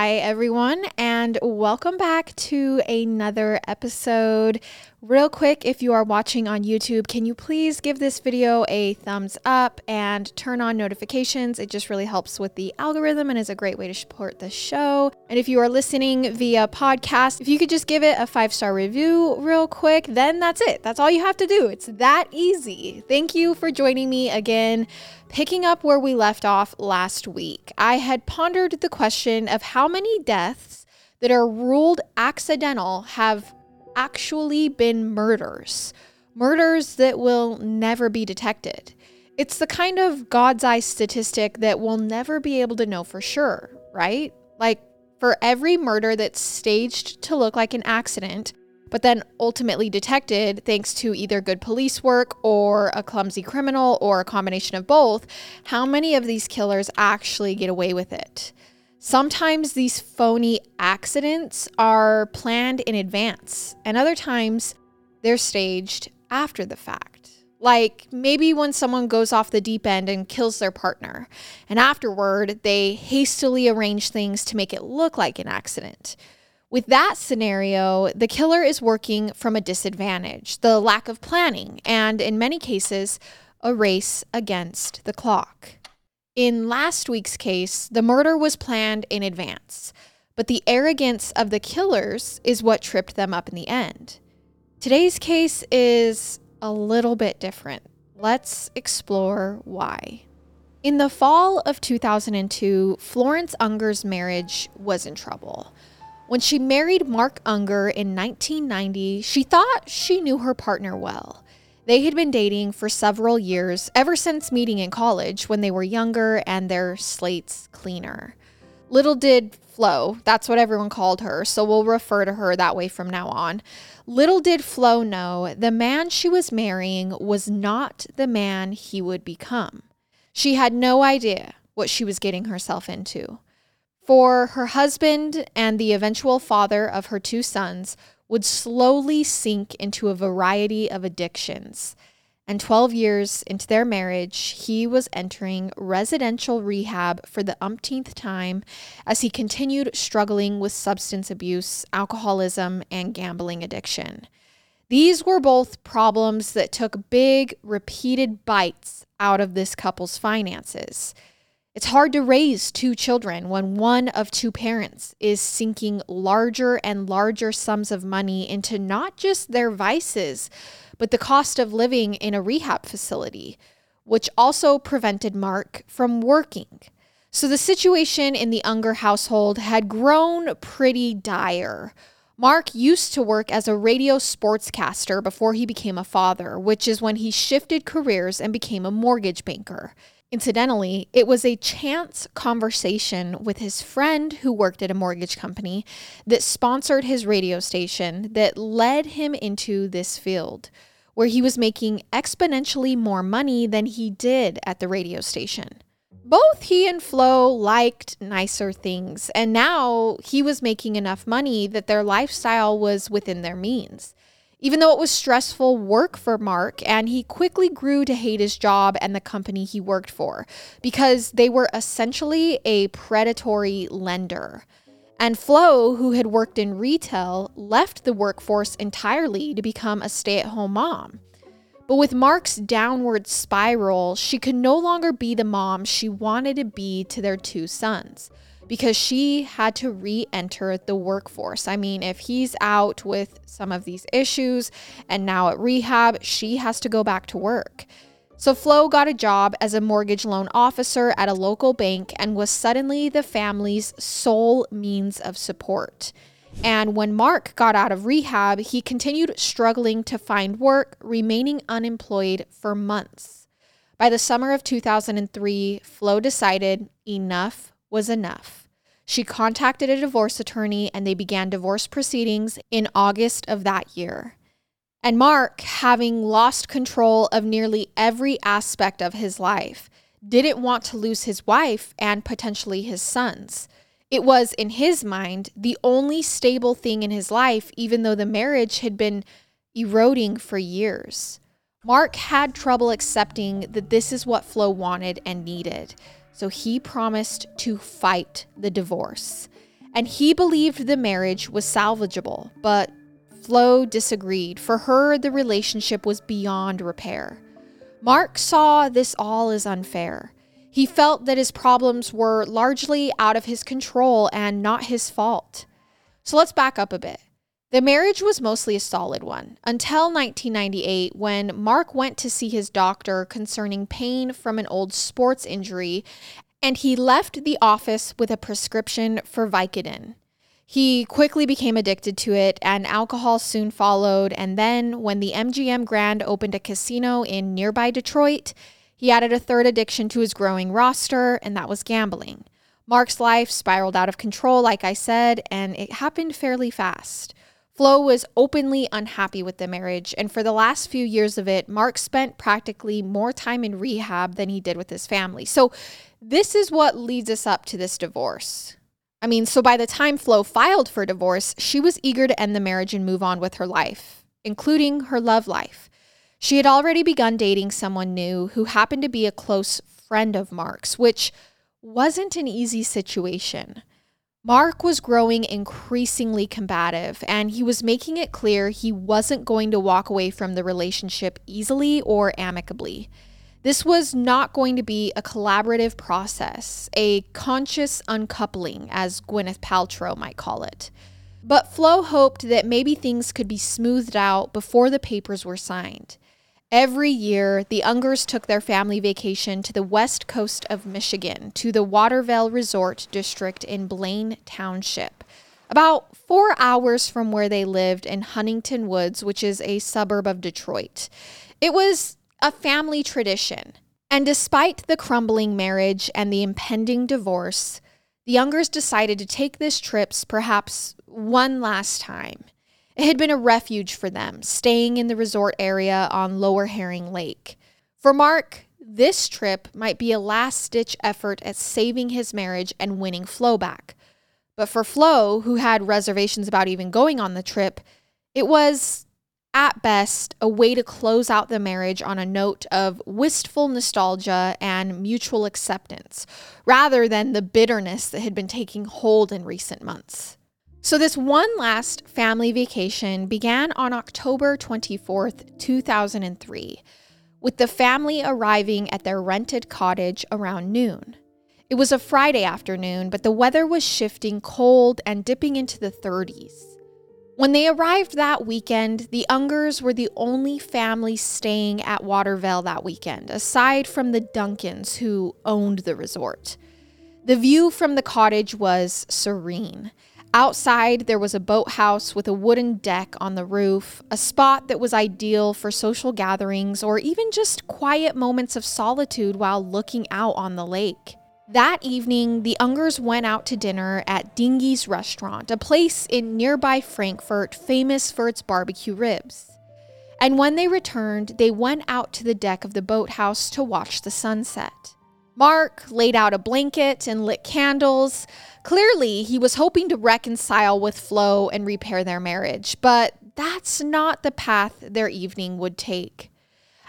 Hi, everyone, and welcome back to another episode. Real quick, if you are watching on YouTube, can you please give this video a thumbs up and turn on notifications? It just really helps with the algorithm and is a great way to support the show. And if you are listening via podcast, if you could just give it a five star review real quick, then that's it. That's all you have to do. It's that easy. Thank you for joining me again. Picking up where we left off last week, I had pondered the question of how many deaths that are ruled accidental have actually been murders, murders that will never be detected. It's the kind of God's eye statistic that we'll never be able to know for sure, right? Like, for every murder that's staged to look like an accident, but then ultimately detected thanks to either good police work or a clumsy criminal or a combination of both, how many of these killers actually get away with it? Sometimes these phony accidents are planned in advance, and other times they're staged after the fact. Like maybe when someone goes off the deep end and kills their partner, and afterward they hastily arrange things to make it look like an accident. With that scenario, the killer is working from a disadvantage, the lack of planning, and in many cases, a race against the clock. In last week's case, the murder was planned in advance, but the arrogance of the killers is what tripped them up in the end. Today's case is a little bit different. Let's explore why. In the fall of 2002, Florence Unger's marriage was in trouble. When she married Mark Unger in 1990, she thought she knew her partner well. They had been dating for several years, ever since meeting in college when they were younger and their slates cleaner. Little did Flo, that's what everyone called her, so we'll refer to her that way from now on. Little did Flo know the man she was marrying was not the man he would become. She had no idea what she was getting herself into for her husband and the eventual father of her two sons would slowly sink into a variety of addictions. And 12 years into their marriage, he was entering residential rehab for the umpteenth time as he continued struggling with substance abuse, alcoholism, and gambling addiction. These were both problems that took big, repeated bites out of this couple's finances. It's hard to raise two children when one of two parents is sinking larger and larger sums of money into not just their vices, but the cost of living in a rehab facility, which also prevented Mark from working. So the situation in the Unger household had grown pretty dire. Mark used to work as a radio sportscaster before he became a father, which is when he shifted careers and became a mortgage banker. Incidentally, it was a chance conversation with his friend who worked at a mortgage company that sponsored his radio station that led him into this field, where he was making exponentially more money than he did at the radio station. Both he and Flo liked nicer things, and now he was making enough money that their lifestyle was within their means even though it was stressful work for Mark, and he quickly grew to hate his job and the company he worked for because they were essentially a predatory lender. And Flo, who had worked in retail, left the workforce entirely to become a stay at home mom. But with Mark's downward spiral, she could no longer be the mom she wanted to be to their two sons because she had to re enter the workforce. I mean, if he's out with some of these issues and now at rehab, she has to go back to work. So Flo got a job as a mortgage loan officer at a local bank and was suddenly the family's sole means of support. And when Mark got out of rehab, he continued struggling to find work, remaining unemployed for months. By the summer of 2003, Flo decided enough was enough. She contacted a divorce attorney and they began divorce proceedings in August of that year. And Mark, having lost control of nearly every aspect of his life, didn't want to lose his wife and potentially his sons. It was, in his mind, the only stable thing in his life, even though the marriage had been eroding for years. Mark had trouble accepting that this is what Flo wanted and needed. So he promised to fight the divorce. and he believed the marriage was salvageable, but Flo disagreed. For her, the relationship was beyond repair. Mark saw this all as unfair. He felt that his problems were largely out of his control and not his fault. So let's back up a bit. The marriage was mostly a solid one until 1998 when Mark went to see his doctor concerning pain from an old sports injury and he left the office with a prescription for Vicodin. He quickly became addicted to it, and alcohol soon followed. And then, when the MGM Grand opened a casino in nearby Detroit, he added a third addiction to his growing roster, and that was gambling. Mark's life spiraled out of control, like I said, and it happened fairly fast. Flo was openly unhappy with the marriage, and for the last few years of it, Mark spent practically more time in rehab than he did with his family. So, this is what leads us up to this divorce. I mean, so by the time Flo filed for divorce, she was eager to end the marriage and move on with her life, including her love life. She had already begun dating someone new who happened to be a close friend of Mark's, which wasn't an easy situation. Mark was growing increasingly combative, and he was making it clear he wasn't going to walk away from the relationship easily or amicably. This was not going to be a collaborative process, a conscious uncoupling, as Gwyneth Paltrow might call it. But Flo hoped that maybe things could be smoothed out before the papers were signed. Every year, the Ungers took their family vacation to the west coast of Michigan to the Watervale Resort District in Blaine Township, about four hours from where they lived in Huntington Woods, which is a suburb of Detroit. It was a family tradition. And despite the crumbling marriage and the impending divorce, the Ungers decided to take this trip perhaps one last time. It had been a refuge for them, staying in the resort area on Lower Herring Lake. For Mark, this trip might be a last ditch effort at saving his marriage and winning Flo back. But for Flo, who had reservations about even going on the trip, it was, at best, a way to close out the marriage on a note of wistful nostalgia and mutual acceptance, rather than the bitterness that had been taking hold in recent months. So, this one last family vacation began on October 24th, 2003, with the family arriving at their rented cottage around noon. It was a Friday afternoon, but the weather was shifting cold and dipping into the 30s. When they arrived that weekend, the Ungers were the only family staying at Watervale that weekend, aside from the Duncans who owned the resort. The view from the cottage was serene. Outside, there was a boathouse with a wooden deck on the roof, a spot that was ideal for social gatherings or even just quiet moments of solitude while looking out on the lake. That evening, the Ungers went out to dinner at Dinghy's Restaurant, a place in nearby Frankfort famous for its barbecue ribs. And when they returned, they went out to the deck of the boathouse to watch the sunset. Mark laid out a blanket and lit candles. Clearly, he was hoping to reconcile with Flo and repair their marriage, but that's not the path their evening would take.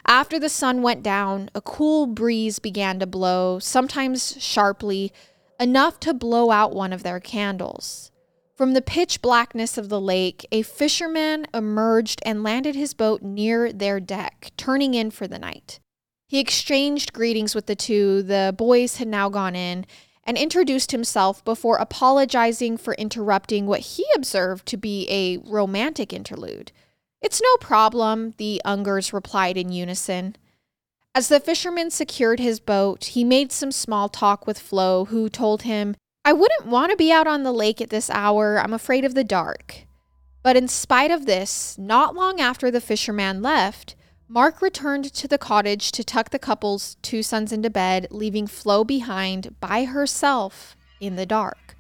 After the sun went down, a cool breeze began to blow, sometimes sharply, enough to blow out one of their candles. From the pitch blackness of the lake, a fisherman emerged and landed his boat near their deck, turning in for the night. He exchanged greetings with the two. The boys had now gone in and introduced himself before apologizing for interrupting what he observed to be a romantic interlude. It's no problem, the Ungers replied in unison. As the fisherman secured his boat, he made some small talk with Flo, who told him, I wouldn't want to be out on the lake at this hour. I'm afraid of the dark. But in spite of this, not long after the fisherman left, Mark returned to the cottage to tuck the couple's two sons into bed, leaving Flo behind by herself in the dark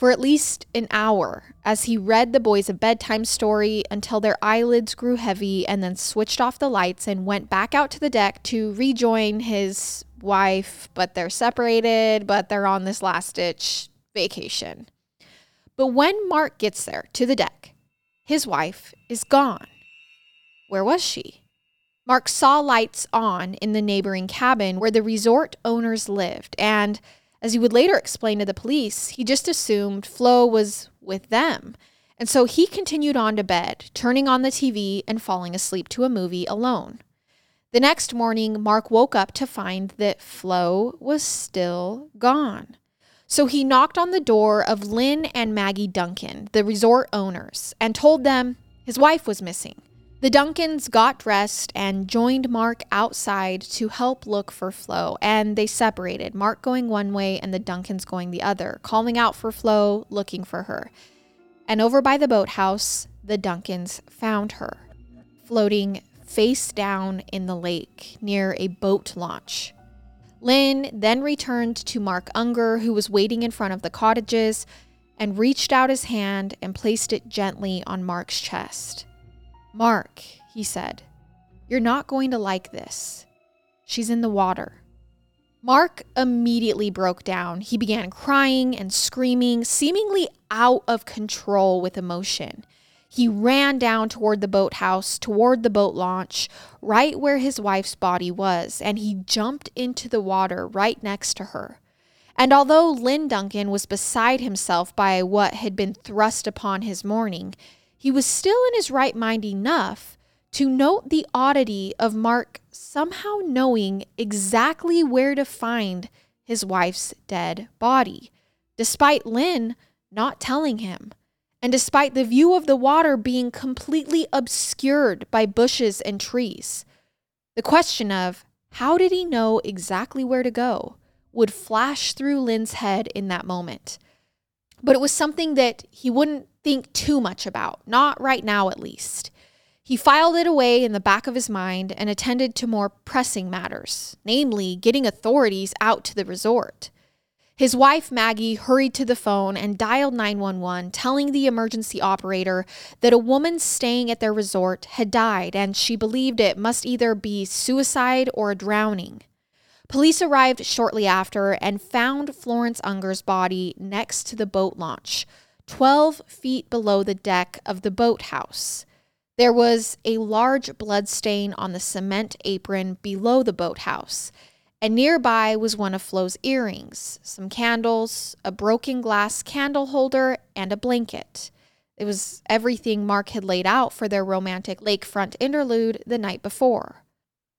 for at least an hour as he read the boys a bedtime story until their eyelids grew heavy and then switched off the lights and went back out to the deck to rejoin his wife. But they're separated, but they're on this last ditch vacation. But when Mark gets there to the deck, his wife is gone. Where was she? Mark saw lights on in the neighboring cabin where the resort owners lived, and As he would later explain to the police, he just assumed Flo was with them. And so he continued on to bed, turning on the TV and falling asleep to a movie alone. The next morning, Mark woke up to find that Flo was still gone. So he knocked on the door of Lynn and Maggie Duncan, the resort owners, and told them his wife was missing. The Duncans got dressed and joined Mark outside to help look for Flo, and they separated, Mark going one way and the Duncans going the other, calling out for Flo, looking for her. And over by the boathouse, the Duncans found her, floating face down in the lake near a boat launch. Lynn then returned to Mark Unger, who was waiting in front of the cottages, and reached out his hand and placed it gently on Mark's chest. Mark, he said, you're not going to like this. She's in the water. Mark immediately broke down. He began crying and screaming, seemingly out of control with emotion. He ran down toward the boathouse, toward the boat launch, right where his wife's body was, and he jumped into the water right next to her. And although Lynn Duncan was beside himself by what had been thrust upon his morning, he was still in his right mind enough to note the oddity of Mark somehow knowing exactly where to find his wife's dead body, despite Lynn not telling him, and despite the view of the water being completely obscured by bushes and trees. The question of how did he know exactly where to go would flash through Lynn's head in that moment. But it was something that he wouldn't think too much about, not right now at least. He filed it away in the back of his mind and attended to more pressing matters, namely getting authorities out to the resort. His wife, Maggie, hurried to the phone and dialed 911, telling the emergency operator that a woman staying at their resort had died and she believed it must either be suicide or a drowning. Police arrived shortly after and found Florence Unger's body next to the boat launch, 12 feet below the deck of the boathouse. There was a large blood stain on the cement apron below the boathouse, and nearby was one of Flo's earrings, some candles, a broken glass candle holder, and a blanket. It was everything Mark had laid out for their romantic lakefront interlude the night before.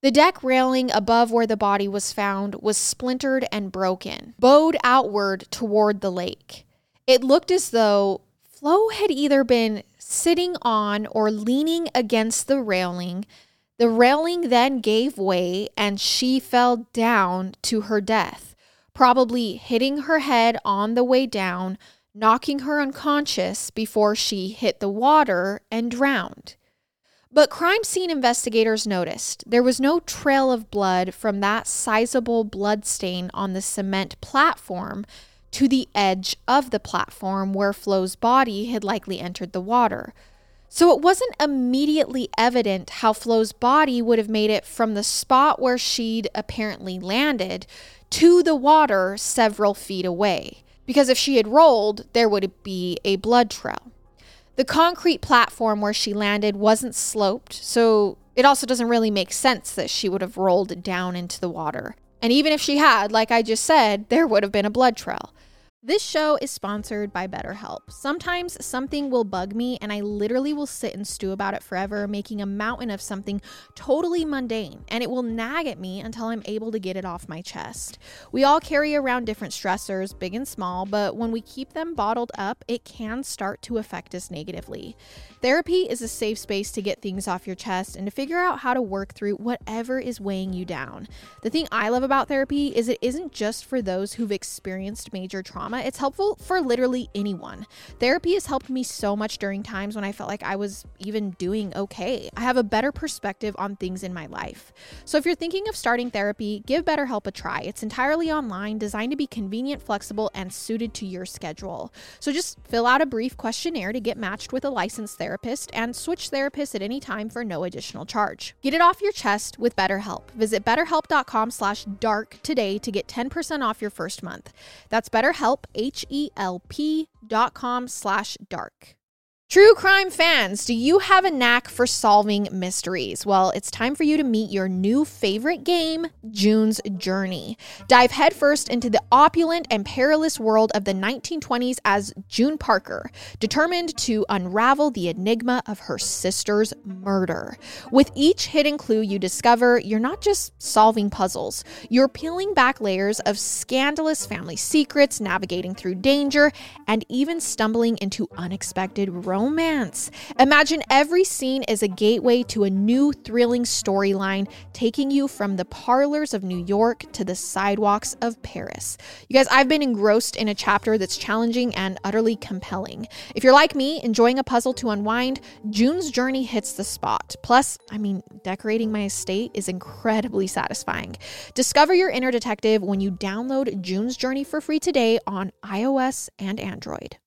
The deck railing above where the body was found was splintered and broken, bowed outward toward the lake. It looked as though Flo had either been sitting on or leaning against the railing. The railing then gave way and she fell down to her death, probably hitting her head on the way down, knocking her unconscious before she hit the water and drowned. But crime scene investigators noticed there was no trail of blood from that sizable blood stain on the cement platform to the edge of the platform where Flo's body had likely entered the water. So it wasn't immediately evident how Flo's body would have made it from the spot where she'd apparently landed to the water several feet away. Because if she had rolled, there would be a blood trail. The concrete platform where she landed wasn't sloped, so it also doesn't really make sense that she would have rolled down into the water. And even if she had, like I just said, there would have been a blood trail. This show is sponsored by BetterHelp. Sometimes something will bug me and I literally will sit and stew about it forever, making a mountain of something totally mundane, and it will nag at me until I'm able to get it off my chest. We all carry around different stressors, big and small, but when we keep them bottled up, it can start to affect us negatively. Therapy is a safe space to get things off your chest and to figure out how to work through whatever is weighing you down. The thing I love about therapy is it isn't just for those who've experienced major trauma, it's helpful for literally anyone. Therapy has helped me so much during times when I felt like I was even doing okay. I have a better perspective on things in my life. So if you're thinking of starting therapy, give BetterHelp a try. It's entirely online, designed to be convenient, flexible, and suited to your schedule. So just fill out a brief questionnaire to get matched with a licensed therapist and switch therapists at any time for no additional charge. Get it off your chest with BetterHelp. Visit betterhelp.com slash dark today to get 10% off your first month. That's betterhelp, H-E-L-P dot com slash dark. True crime fans, do you have a knack for solving mysteries? Well, it's time for you to meet your new favorite game, June's Journey. Dive headfirst into the opulent and perilous world of the 1920s as June Parker, determined to unravel the enigma of her sister's murder. With each hidden clue you discover, you're not just solving puzzles, you're peeling back layers of scandalous family secrets, navigating through danger, and even stumbling into unexpected romance romance. Imagine every scene is a gateway to a new thrilling storyline, taking you from the parlors of New York to the sidewalks of Paris. You guys, I've been engrossed in a chapter that's challenging and utterly compelling. If you're like me, enjoying a puzzle to unwind, June's journey hits the spot. Plus, I mean, decorating my estate is incredibly satisfying. Discover your inner detective when you download June's Journey for free today on iOS and Android.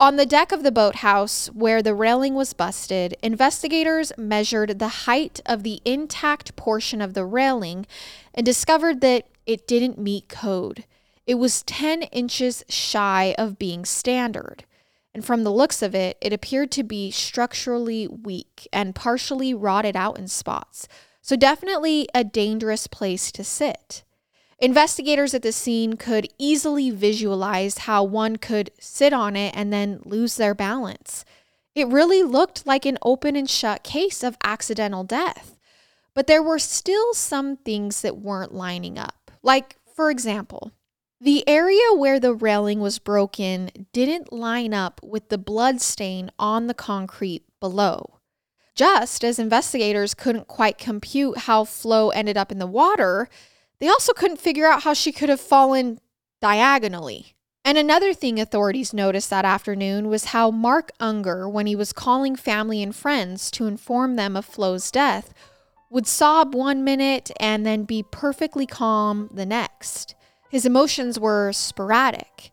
On the deck of the boathouse, where the railing was busted, investigators measured the height of the intact portion of the railing and discovered that it didn't meet code. It was 10 inches shy of being standard. And from the looks of it, it appeared to be structurally weak and partially rotted out in spots. So, definitely a dangerous place to sit. Investigators at the scene could easily visualize how one could sit on it and then lose their balance. It really looked like an open and shut case of accidental death. But there were still some things that weren't lining up. Like, for example, the area where the railing was broken didn't line up with the blood stain on the concrete below. Just as investigators couldn't quite compute how Flo ended up in the water, they also couldn't figure out how she could have fallen diagonally. And another thing authorities noticed that afternoon was how Mark Unger, when he was calling family and friends to inform them of Flo's death, would sob one minute and then be perfectly calm the next. His emotions were sporadic.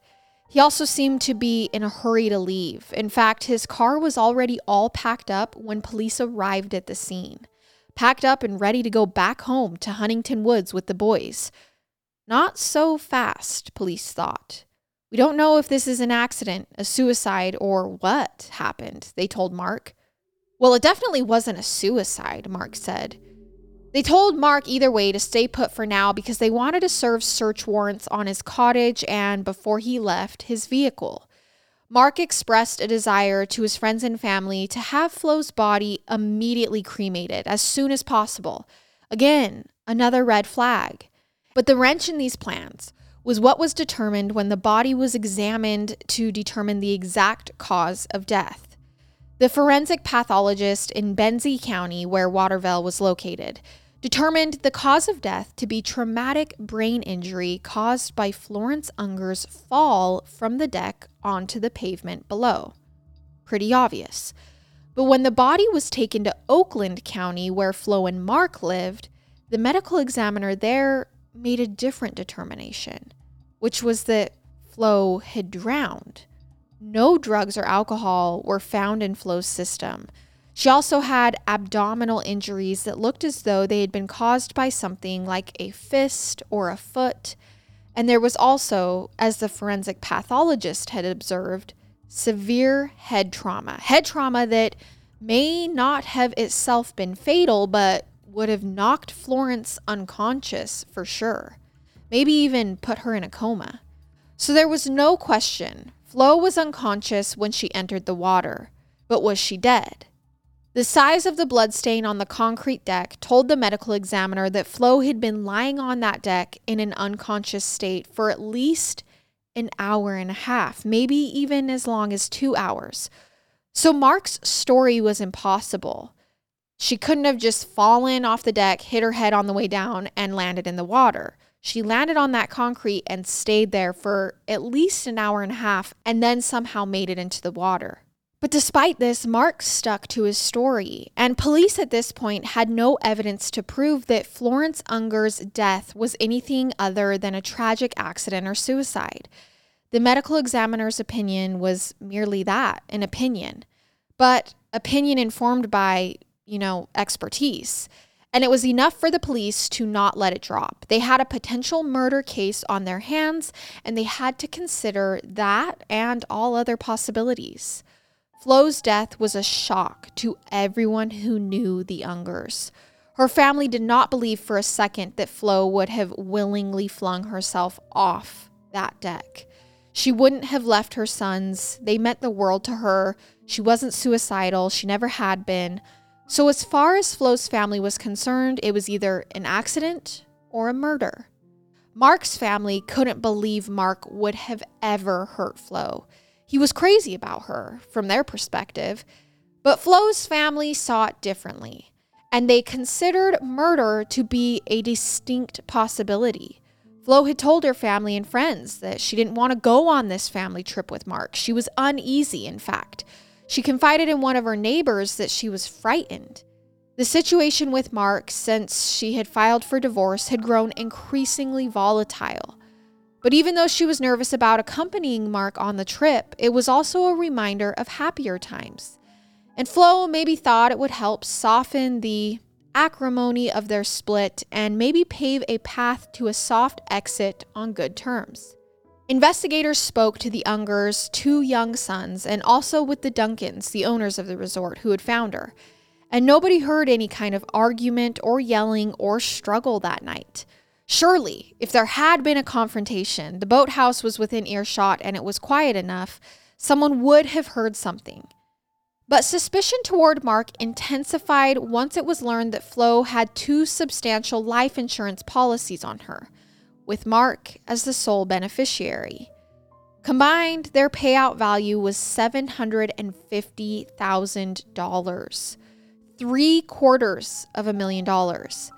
He also seemed to be in a hurry to leave. In fact, his car was already all packed up when police arrived at the scene packed up and ready to go back home to Huntington Woods with the boys. Not so fast, police thought. We don't know if this is an accident, a suicide, or what happened, they told Mark. Well, it definitely wasn't a suicide, Mark said. They told Mark either way to stay put for now because they wanted to serve search warrants on his cottage and, before he left, his vehicle. Mark expressed a desire to his friends and family to have Flo's body immediately cremated as soon as possible. Again, another red flag. But the wrench in these plans was what was determined when the body was examined to determine the exact cause of death. The forensic pathologist in Benzie County, where Watervale was located, determined the cause of death to be traumatic brain injury caused by Florence Unger's fall from the deck onto the pavement below. Pretty obvious. But when the body was taken to Oakland County, where Flo and Mark lived, the medical examiner there made a different determination, which was that Flo had drowned. No drugs or alcohol were found in Flo's system, she also had abdominal injuries that looked as though they had been caused by something like a fist or a foot. And there was also, as the forensic pathologist had observed, severe head trauma. Head trauma that may not have itself been fatal, but would have knocked Florence unconscious for sure. Maybe even put her in a coma. So there was no question. Flo was unconscious when she entered the water, but was she dead? The size of the bloodstain on the concrete deck told the medical examiner that Flo had been lying on that deck in an unconscious state for at least an hour and a half, maybe even as long as two hours. So Mark's story was impossible. She couldn't have just fallen off the deck, hit her head on the way down, and landed in the water. She landed on that concrete and stayed there for at least an hour and a half and then somehow made it into the water. But despite this, Mark stuck to his story, and police at this point had no evidence to prove that Florence Unger's death was anything other than a tragic accident or suicide. The medical examiner's opinion was merely that an opinion, but opinion informed by, you know, expertise. And it was enough for the police to not let it drop. They had a potential murder case on their hands, and they had to consider that and all other possibilities. Flo's death was a shock to everyone who knew the Ungers. Her family did not believe for a second that Flo would have willingly flung herself off that deck. She wouldn't have left her sons. They meant the world to her. She wasn't suicidal. She never had been. So, as far as Flo's family was concerned, it was either an accident or a murder. Mark's family couldn't believe Mark would have ever hurt Flo. He was crazy about her, from their perspective. But Flo's family saw it differently, and they considered murder to be a distinct possibility. Flo had told her family and friends that she didn't want to go on this family trip with Mark. She was uneasy, in fact. She confided in one of her neighbors that she was frightened. The situation with Mark, since she had filed for divorce, had grown increasingly volatile. But even though she was nervous about accompanying Mark on the trip, it was also a reminder of happier times. And Flo maybe thought it would help soften the acrimony of their split and maybe pave a path to a soft exit on good terms. Investigators spoke to the Ungers' two young sons and also with the Duncans, the owners of the resort, who had found her. And nobody heard any kind of argument or yelling or struggle that night. Surely, if there had been a confrontation, the boathouse was within earshot and it was quiet enough, someone would have heard something. But suspicion toward Mark intensified once it was learned that Flo had two substantial life insurance policies on her with Mark as the sole beneficiary. Combined, their payout value was $750,000, three quarters of a million dollars.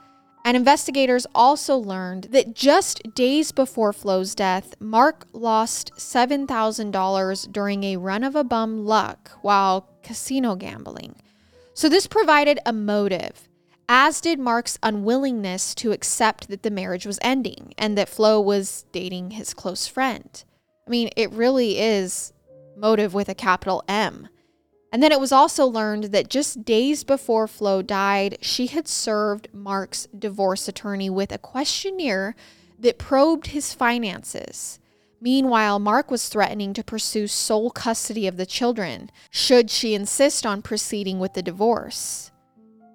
And investigators also learned that just days before Flo's death, Mark lost $7,000 during a run of a bum luck while casino gambling. So, this provided a motive as did Mark's unwillingness to accept that the marriage was ending and that Flo was dating his close friend. I mean, it really is motive with a capital M. And then it was also learned that just days before Flo died, she had served Mark's divorce attorney with a questionnaire that probed his finances. Meanwhile, Mark was threatening to pursue sole custody of the children should she insist on proceeding with the divorce.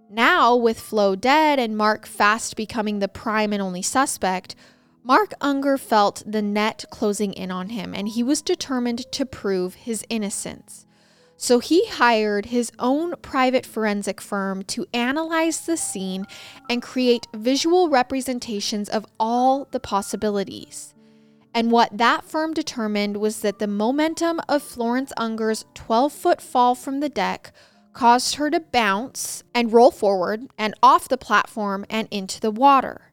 Now, with Flo dead and Mark fast becoming the prime and only suspect, Mark Unger felt the net closing in on him and he was determined to prove his innocence. So he hired his own private forensic firm to analyze the scene and create visual representations of all the possibilities. And what that firm determined was that the momentum of Florence Unger's 12 foot fall from the deck caused her to bounce and roll forward and off the platform and into the water.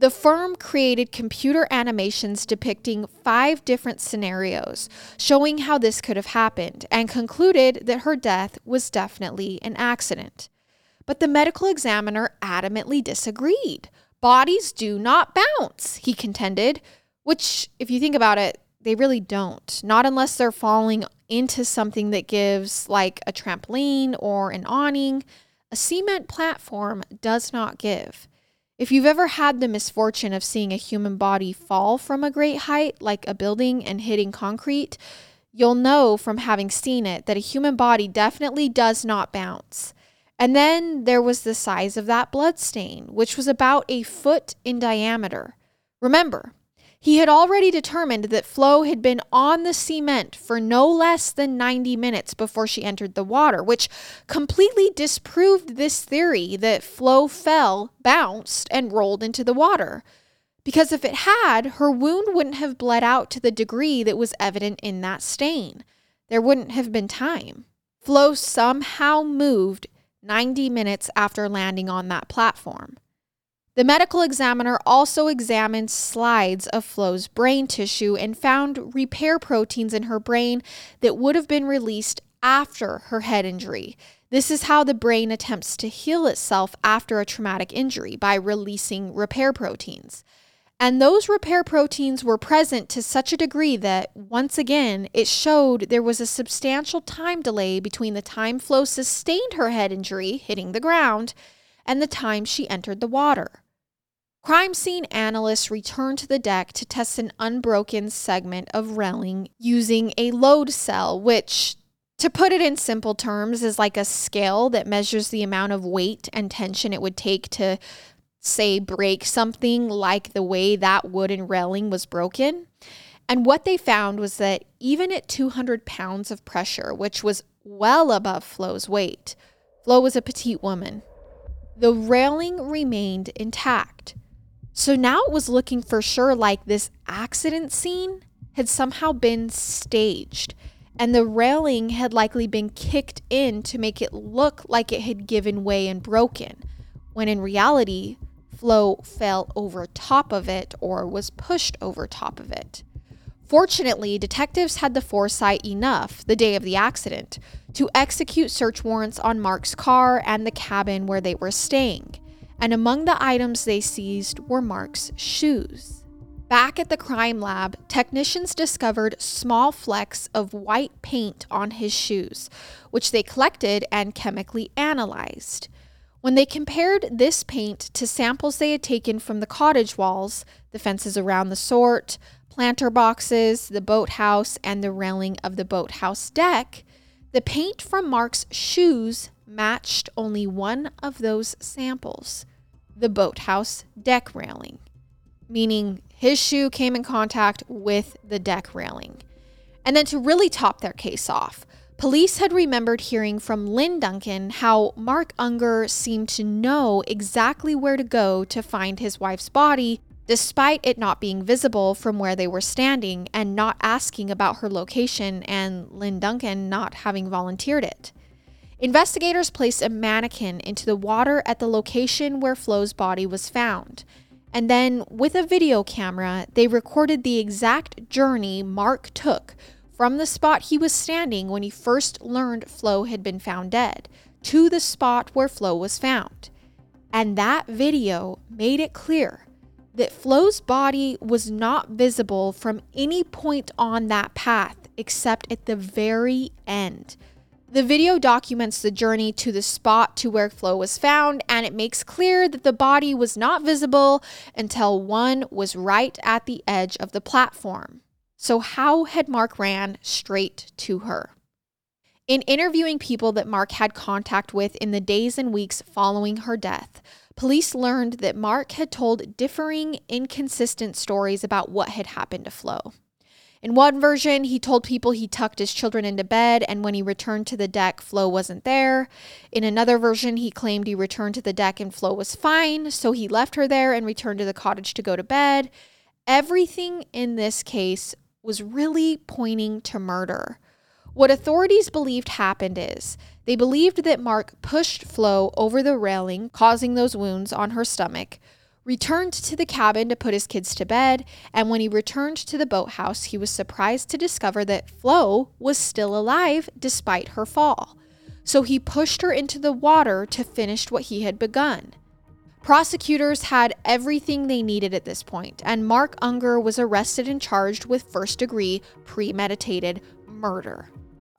The firm created computer animations depicting five different scenarios, showing how this could have happened, and concluded that her death was definitely an accident. But the medical examiner adamantly disagreed. Bodies do not bounce, he contended, which, if you think about it, they really don't. Not unless they're falling into something that gives like a trampoline or an awning. A cement platform does not give. If you've ever had the misfortune of seeing a human body fall from a great height, like a building, and hitting concrete, you'll know from having seen it that a human body definitely does not bounce. And then there was the size of that blood stain, which was about a foot in diameter. Remember, he had already determined that Flo had been on the cement for no less than 90 minutes before she entered the water, which completely disproved this theory that Flo fell, bounced, and rolled into the water. Because if it had, her wound wouldn't have bled out to the degree that was evident in that stain. There wouldn't have been time. Flo somehow moved 90 minutes after landing on that platform. The medical examiner also examined slides of Flo's brain tissue and found repair proteins in her brain that would have been released after her head injury. This is how the brain attempts to heal itself after a traumatic injury by releasing repair proteins. And those repair proteins were present to such a degree that, once again, it showed there was a substantial time delay between the time Flo sustained her head injury, hitting the ground, and the time she entered the water. Crime scene analysts returned to the deck to test an unbroken segment of railing using a load cell, which To put it in simple terms, is like a scale that measures the amount of weight and tension it would take to, say, break something like the way that wooden railing was broken. And what they found was that even at 200 pounds of pressure, which was well above Flo's weight, Flo was a petite woman, the railing remained intact. So now it was looking for sure like this accident scene had somehow been staged and the railing had likely been kicked in to make it look like it had given way and broken, when in reality, Flo fell over top of it or was pushed over top of it. Fortunately, detectives had the foresight enough the day of the accident to execute search warrants on Mark's car and the cabin where they were staying. And among the items they seized were Mark's shoes. Back at the crime lab, technicians discovered small flecks of white paint on his shoes, which they collected and chemically analyzed. When they compared this paint to samples they had taken from the cottage walls, the fences around the sort, planter boxes, the boathouse, and the railing of the boathouse deck, the paint from Mark's shoes matched only one of those samples the boathouse deck railing, meaning his shoe came in contact with the deck railing. And then to really top their case off, police had remembered hearing from Lynn Duncan how Mark Unger seemed to know exactly where to go to find his wife's body, despite it not being visible from where they were standing and not asking about her location and Lynn Duncan not having volunteered it. Investigators placed a mannequin into the water at the location where Flo's body was found and then, with a video camera, they recorded the exact journey Mark took from the spot he was standing when he first learned Flo had been found dead to the spot where Flo was found. And that video made it clear that Flo's body was not visible from any point on that path except at the very end. The video documents the journey to the spot to where Flo was found, and it makes clear that the body was not visible until one was right at the edge of the platform. So, how had Mark ran straight to her? In interviewing people that Mark had contact with in the days and weeks following her death, police learned that Mark had told differing, inconsistent stories about what had happened to Flo. In one version, he told people he tucked his children into bed, and when he returned to the deck, Flo wasn't there. In another version, he claimed he returned to the deck and Flo was fine, so he left her there and returned to the cottage to go to bed. Everything in this case was really pointing to murder. What authorities believed happened is they believed that Mark pushed Flo over the railing, causing those wounds on her stomach returned to the cabin to put his kids to bed, and when he returned to the boathouse, he was surprised to discover that Flo was still alive despite her fall. So he pushed her into the water to finish what he had begun. Prosecutors had everything they needed at this point, and Mark Unger was arrested and charged with first degree premeditated murder.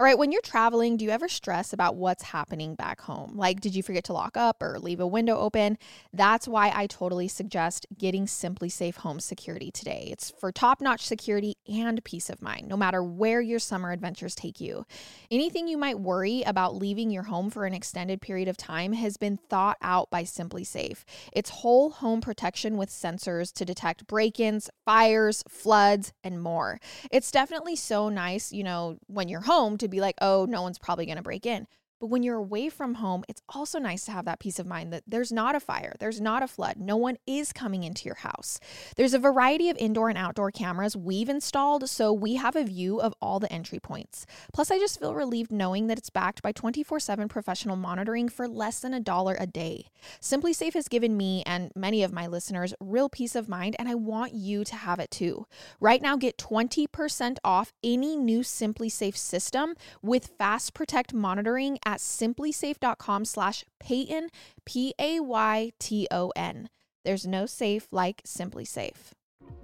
All right, when you're traveling, do you ever stress about what's happening back home? Like, did you forget to lock up or leave a window open? That's why I totally suggest getting SimpliSafe Home Security today. It's for top notch security and peace of mind, no matter where your summer adventures take you. Anything you might worry about leaving your home for an extended period of time has been thought out by SimpliSafe. It's whole home protection with sensors to detect break ins, fires, floods, and more. It's definitely so nice, you know, when you're home to be like, oh, no one's probably going to break in. But when you're away from home, it's also nice to have that peace of mind that there's not a fire, there's not a flood, no one is coming into your house. There's a variety of indoor and outdoor cameras we've installed, so we have a view of all the entry points. Plus, I just feel relieved knowing that it's backed by 24 7 professional monitoring for less than a dollar a day. SimpliSafe has given me and many of my listeners real peace of mind, and I want you to have it too. Right now, get 20% off any new SimpliSafe system with Fast Protect monitoring at simplisafe.com slash Payton, P A Y T O N. There's no safe like SimpliSafe.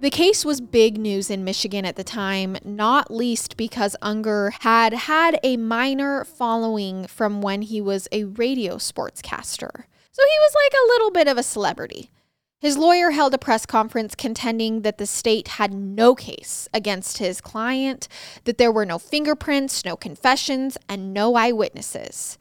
The case was big news in Michigan at the time, not least because Unger had had a minor following from when he was a radio sportscaster. So he was like a little bit of a celebrity. His lawyer held a press conference contending that the state had no case against his client, that there were no fingerprints, no confessions, and no eyewitnesses,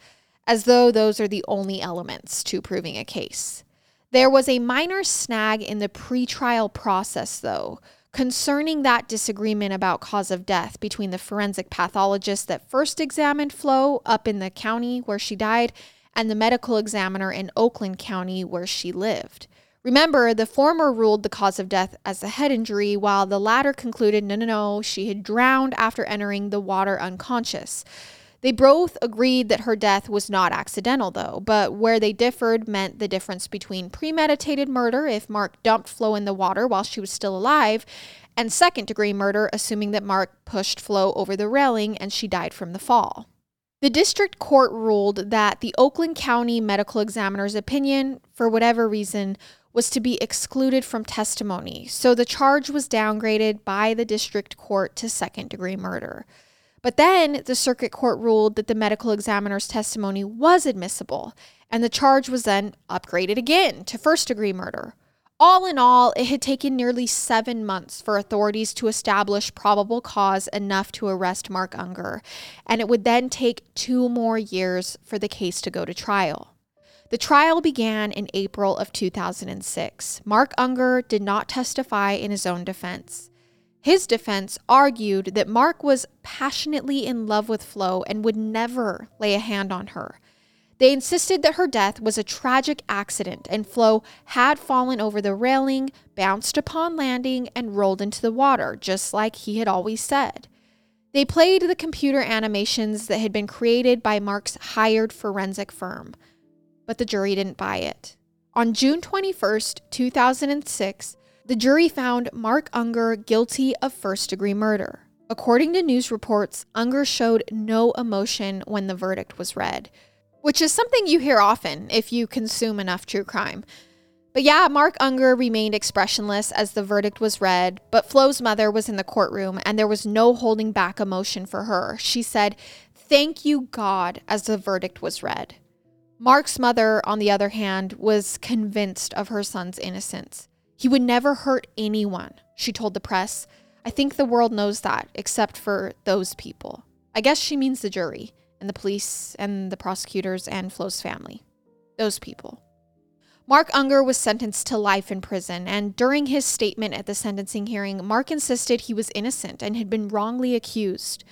as though those are the only elements to proving a case. There was a minor snag in the pretrial process, though, concerning that disagreement about cause of death between the forensic pathologist that first examined Flo up in the county where she died and the medical examiner in Oakland County where she lived. Remember, the former ruled the cause of death as a head injury, while the latter concluded no, no, no, she had drowned after entering the water unconscious. They both agreed that her death was not accidental, though, but where they differed meant the difference between premeditated murder, if Mark dumped Flo in the water while she was still alive, and second degree murder, assuming that Mark pushed Flo over the railing and she died from the fall. The district court ruled that the Oakland County medical examiner's opinion, for whatever reason, was to be excluded from testimony, so the charge was downgraded by the district court to second degree murder. But then the circuit court ruled that the medical examiner's testimony was admissible, and the charge was then upgraded again to first degree murder. All in all, it had taken nearly seven months for authorities to establish probable cause enough to arrest Mark Unger, and it would then take two more years for the case to go to trial. The trial began in April of 2006. Mark Unger did not testify in his own defense. His defense argued that Mark was passionately in love with Flo and would never lay a hand on her. They insisted that her death was a tragic accident and Flo had fallen over the railing, bounced upon landing, and rolled into the water, just like he had always said. They played the computer animations that had been created by Mark's hired forensic firm but the jury didn't buy it. On June 21, 2006, the jury found Mark Unger guilty of first degree murder. According to news reports, Unger showed no emotion when the verdict was read, which is something you hear often if you consume enough true crime. But yeah, Mark Unger remained expressionless as the verdict was read, but Flo's mother was in the courtroom and there was no holding back emotion for her. She said, Thank you, God, as the verdict was read. Mark's mother, on the other hand, was convinced of her son's innocence. He would never hurt anyone, she told the press. I think the world knows that, except for those people. I guess she means the jury, and the police, and the prosecutors, and Flo's family. Those people. Mark Unger was sentenced to life in prison, and during his statement at the sentencing hearing, Mark insisted he was innocent and had been wrongly accused.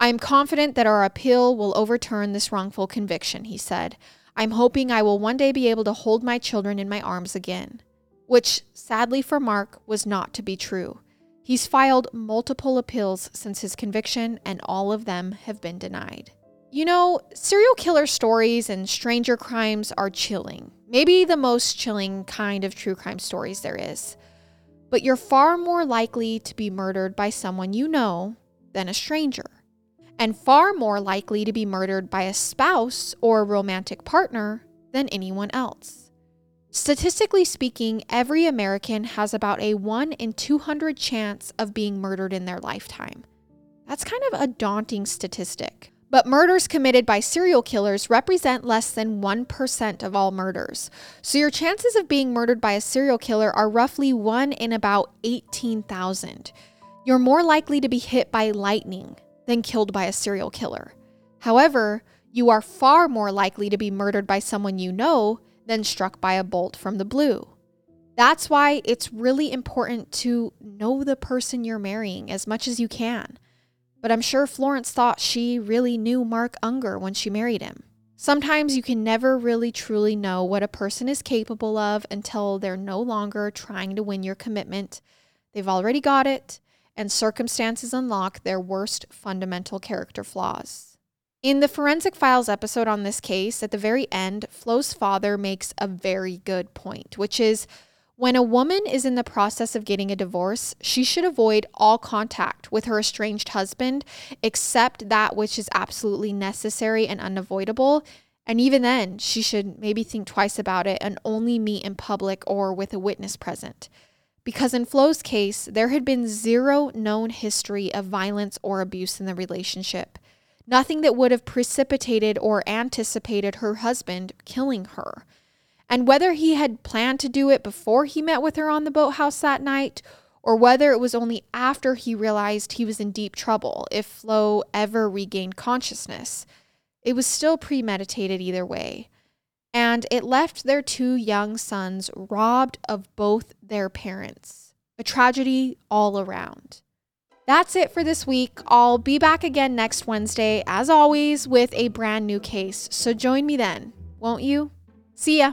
I am confident that our appeal will overturn this wrongful conviction, he said. I'm hoping I will one day be able to hold my children in my arms again. Which, sadly for Mark, was not to be true. He's filed multiple appeals since his conviction, and all of them have been denied. You know, serial killer stories and stranger crimes are chilling. Maybe the most chilling kind of true crime stories there is. But you're far more likely to be murdered by someone you know than a stranger and far more likely to be murdered by a spouse or romantic partner than anyone else. Statistically speaking, every American has about a 1 in 200 chance of being murdered in their lifetime. That's kind of a daunting statistic. But murders committed by serial killers represent less than 1% of all murders. So your chances of being murdered by a serial killer are roughly 1 in about 18,000. You're more likely to be hit by lightning, than killed by a serial killer. However, you are far more likely to be murdered by someone you know than struck by a bolt from the blue. That's why it's really important to know the person you're marrying as much as you can. But I'm sure Florence thought she really knew Mark Unger when she married him. Sometimes you can never really truly know what a person is capable of until they're no longer trying to win your commitment. They've already got it, and circumstances unlock their worst fundamental character flaws. In the Forensic Files episode on this case, at the very end, Flo's father makes a very good point, which is when a woman is in the process of getting a divorce, she should avoid all contact with her estranged husband except that which is absolutely necessary and unavoidable. And even then, she should maybe think twice about it and only meet in public or with a witness present. Because in Flo's case, there had been zero known history of violence or abuse in the relationship. Nothing that would have precipitated or anticipated her husband killing her. And whether he had planned to do it before he met with her on the boathouse that night, or whether it was only after he realized he was in deep trouble if Flo ever regained consciousness, it was still premeditated either way. And it left their two young sons robbed of both their parents. A tragedy all around. That's it for this week. I'll be back again next Wednesday, as always, with a brand new case. So join me then, won't you? See ya.